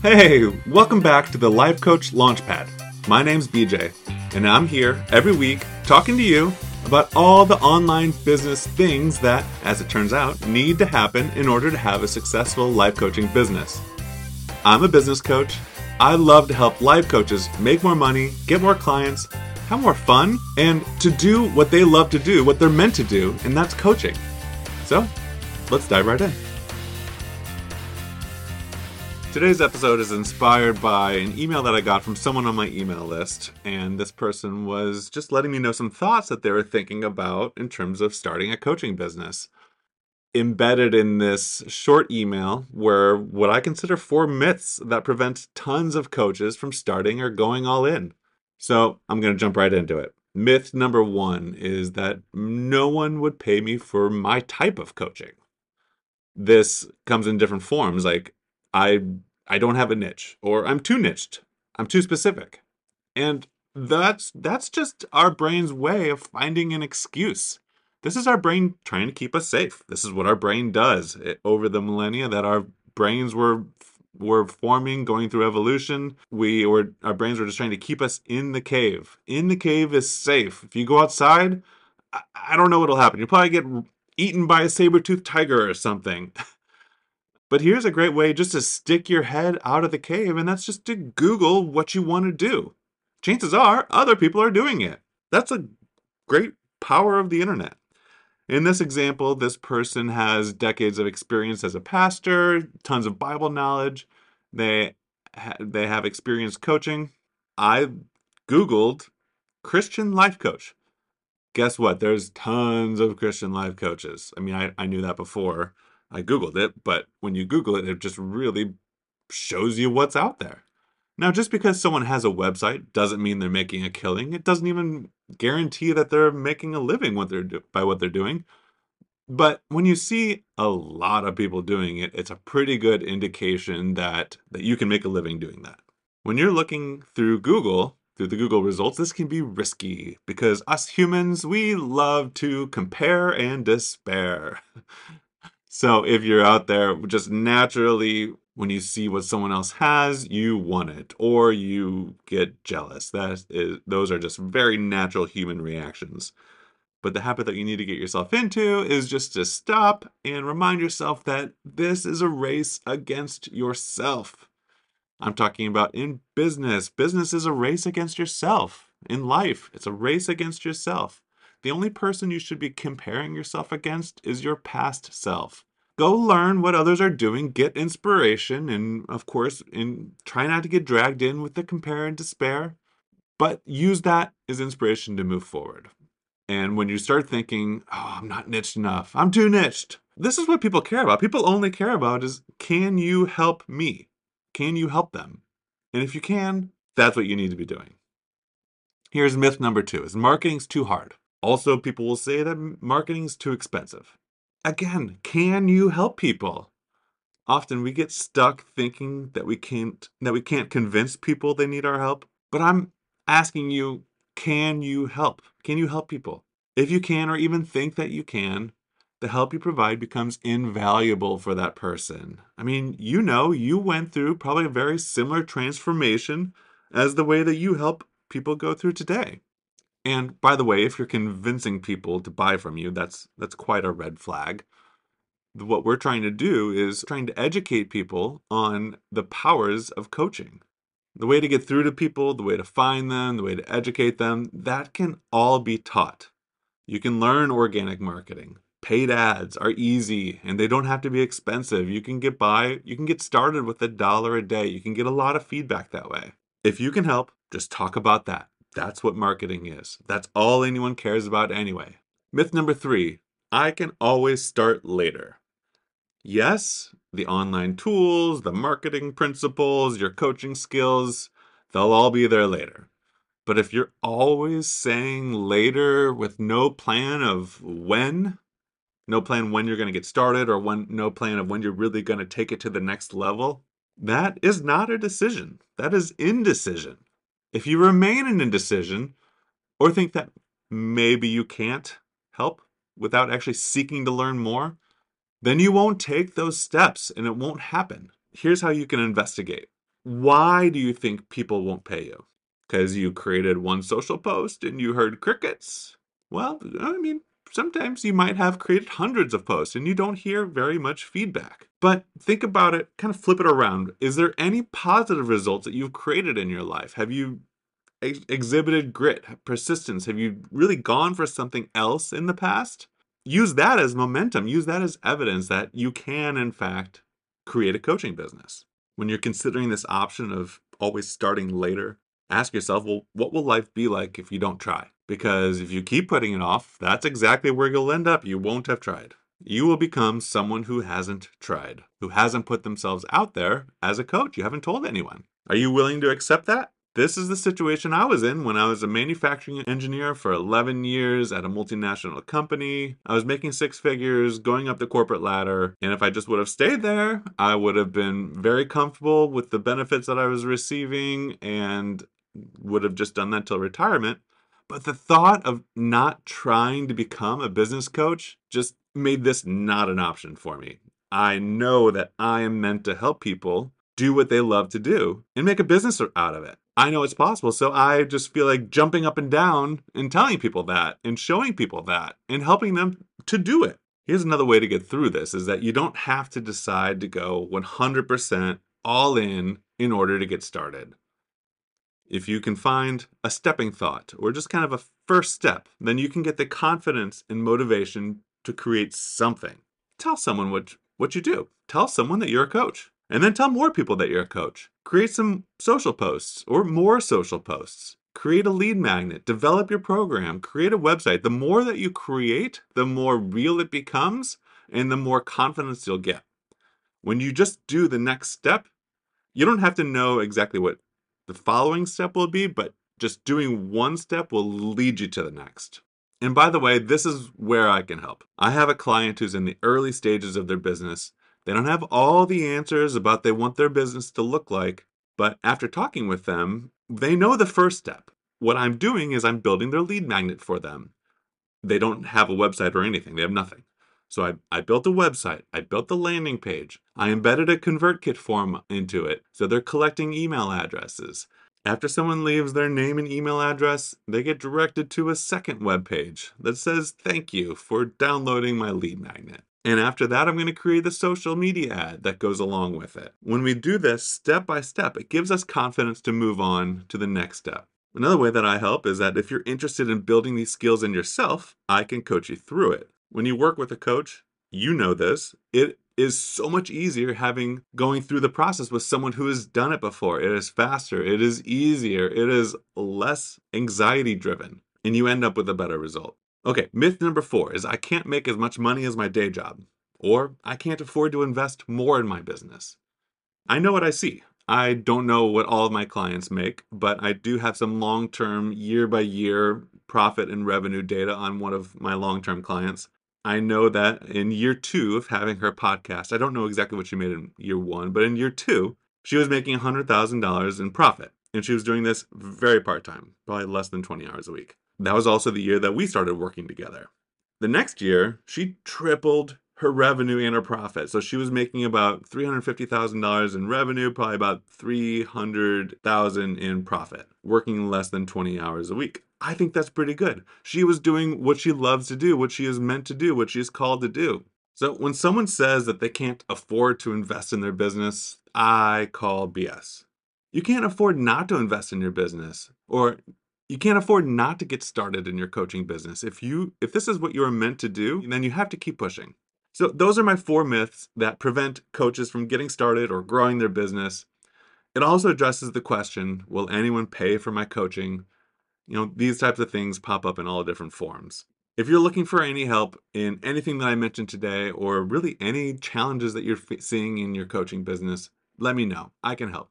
Hey, welcome back to the Life Coach Launchpad. My name's BJ, and I'm here every week talking to you about all the online business things that, as it turns out, need to happen in order to have a successful life coaching business. I'm a business coach. I love to help life coaches make more money, get more clients, have more fun, and to do what they love to do, what they're meant to do, and that's coaching. So, let's dive right in. Today's episode is inspired by an email that I got from someone on my email list, and this person was just letting me know some thoughts that they were thinking about in terms of starting a coaching business. Embedded in this short email were what I consider four myths that prevent tons of coaches from starting or going all in. So I'm going to jump right into it. Myth number one is that no one would pay me for my type of coaching. This comes in different forms. Like, I I don't have a niche or I'm too niched. I'm too specific. And that's that's just our brain's way of finding an excuse. This is our brain trying to keep us safe. This is what our brain does it, over the millennia that our brains were were forming, going through evolution. We were our brains were just trying to keep us in the cave. In the cave is safe. If you go outside, I, I don't know what'll happen. You'll probably get eaten by a saber-toothed tiger or something. But here's a great way just to stick your head out of the cave, and that's just to Google what you want to do. Chances are other people are doing it. That's a great power of the internet. In this example, this person has decades of experience as a pastor, tons of Bible knowledge. They ha- they have experience coaching. I googled Christian life coach. Guess what? There's tons of Christian life coaches. I mean, I, I knew that before I Googled it, but when you Google it, it just really shows you what's out there. Now, just because someone has a website doesn't mean they're making a killing. It doesn't even guarantee that they're making a living what they're do- by what they're doing. But when you see a lot of people doing it, it's a pretty good indication that that you can make a living doing that. When you're looking through Google, through the Google results, this can be risky because us humans, we love to compare and despair. So if you're out there just naturally when you see what someone else has, you want it or you get jealous. That is those are just very natural human reactions. But the habit that you need to get yourself into is just to stop and remind yourself that this is a race against yourself. I'm talking about in business. Business is a race against yourself. In life, it's a race against yourself. The only person you should be comparing yourself against is your past self. Go learn what others are doing, get inspiration, and of course, and try not to get dragged in with the compare and despair, but use that as inspiration to move forward. And when you start thinking, oh, I'm not niched enough, I'm too niched, this is what people care about. People only care about is can you help me? Can you help them? And if you can, that's what you need to be doing. Here's myth number two is marketing's too hard. Also, people will say that marketing's too expensive. Again, can you help people? Often we get stuck thinking that we can't that we can't convince people they need our help, but I'm asking you, can you help? Can you help people? If you can or even think that you can, the help you provide becomes invaluable for that person. I mean, you know, you went through probably a very similar transformation as the way that you help people go through today. And by the way, if you're convincing people to buy from you, that's that's quite a red flag. What we're trying to do is trying to educate people on the powers of coaching. The way to get through to people, the way to find them, the way to educate them, that can all be taught. You can learn organic marketing. Paid ads are easy and they don't have to be expensive. You can get by, you can get started with a dollar a day. You can get a lot of feedback that way. If you can help, just talk about that. That's what marketing is. That's all anyone cares about anyway. Myth number three I can always start later. Yes, the online tools, the marketing principles, your coaching skills, they'll all be there later. But if you're always saying later with no plan of when, no plan when you're going to get started or when no plan of when you're really going to take it to the next level, that is not a decision. That is indecision. If you remain in indecision or think that maybe you can't help without actually seeking to learn more, then you won't take those steps and it won't happen. Here's how you can investigate. Why do you think people won't pay you? Because you created one social post and you heard crickets? Well, I mean, sometimes you might have created hundreds of posts and you don't hear very much feedback. But think about it, kind of flip it around. Is there any positive results that you've created in your life? Have you ex- exhibited grit, persistence? Have you really gone for something else in the past? Use that as momentum, use that as evidence that you can, in fact, create a coaching business. When you're considering this option of always starting later, ask yourself, well, what will life be like if you don't try? Because if you keep putting it off, that's exactly where you'll end up. You won't have tried. You will become someone who hasn't tried, who hasn't put themselves out there as a coach. You haven't told anyone. Are you willing to accept that? This is the situation I was in when I was a manufacturing engineer for 11 years at a multinational company. I was making six figures, going up the corporate ladder, and if I just would have stayed there, I would have been very comfortable with the benefits that I was receiving and would have just done that till retirement. But the thought of not trying to become a business coach just made this not an option for me. I know that I am meant to help people do what they love to do and make a business out of it. I know it's possible. So I just feel like jumping up and down and telling people that and showing people that and helping them to do it. Here's another way to get through this is that you don't have to decide to go 100% all in in order to get started. If you can find a stepping thought or just kind of a first step, then you can get the confidence and motivation to create something. Tell someone what, what you do. Tell someone that you're a coach. And then tell more people that you're a coach. Create some social posts or more social posts. Create a lead magnet, develop your program, create a website. The more that you create, the more real it becomes and the more confidence you'll get. When you just do the next step, you don't have to know exactly what the following step will be, but just doing one step will lead you to the next. And by the way, this is where I can help. I have a client who's in the early stages of their business they don't have all the answers about they want their business to look like, but after talking with them, they know the first step. What I'm doing is I'm building their lead magnet for them. They don't have a website or anything, they have nothing. So I, I built a website, I built the landing page, I embedded a ConvertKit form into it, so they're collecting email addresses. After someone leaves their name and email address, they get directed to a second web page that says thank you for downloading my lead magnet. And after that, I'm going to create the social media ad that goes along with it. When we do this step by step, it gives us confidence to move on to the next step. Another way that I help is that if you're interested in building these skills in yourself, I can coach you through it. When you work with a coach, you know this, it is so much easier having going through the process with someone who has done it before. It is faster, it is easier, it is less anxiety driven, and you end up with a better result. Okay, myth number four is I can't make as much money as my day job, or I can't afford to invest more in my business. I know what I see. I don't know what all of my clients make, but I do have some long term, year by year profit and revenue data on one of my long term clients. I know that in year two of having her podcast, I don't know exactly what she made in year one, but in year two, she was making $100,000 in profit. And she was doing this very part time, probably less than 20 hours a week. That was also the year that we started working together. The next year, she tripled her revenue and her profit. So she was making about $350,000 in revenue, probably about 300,000 in profit, working less than 20 hours a week. I think that's pretty good. She was doing what she loves to do, what she is meant to do, what she is called to do. So when someone says that they can't afford to invest in their business, I call BS. You can't afford not to invest in your business or you can't afford not to get started in your coaching business. If you if this is what you're meant to do, then you have to keep pushing. So those are my four myths that prevent coaches from getting started or growing their business. It also addresses the question, will anyone pay for my coaching? You know, these types of things pop up in all different forms. If you're looking for any help in anything that I mentioned today or really any challenges that you're seeing in your coaching business, let me know. I can help.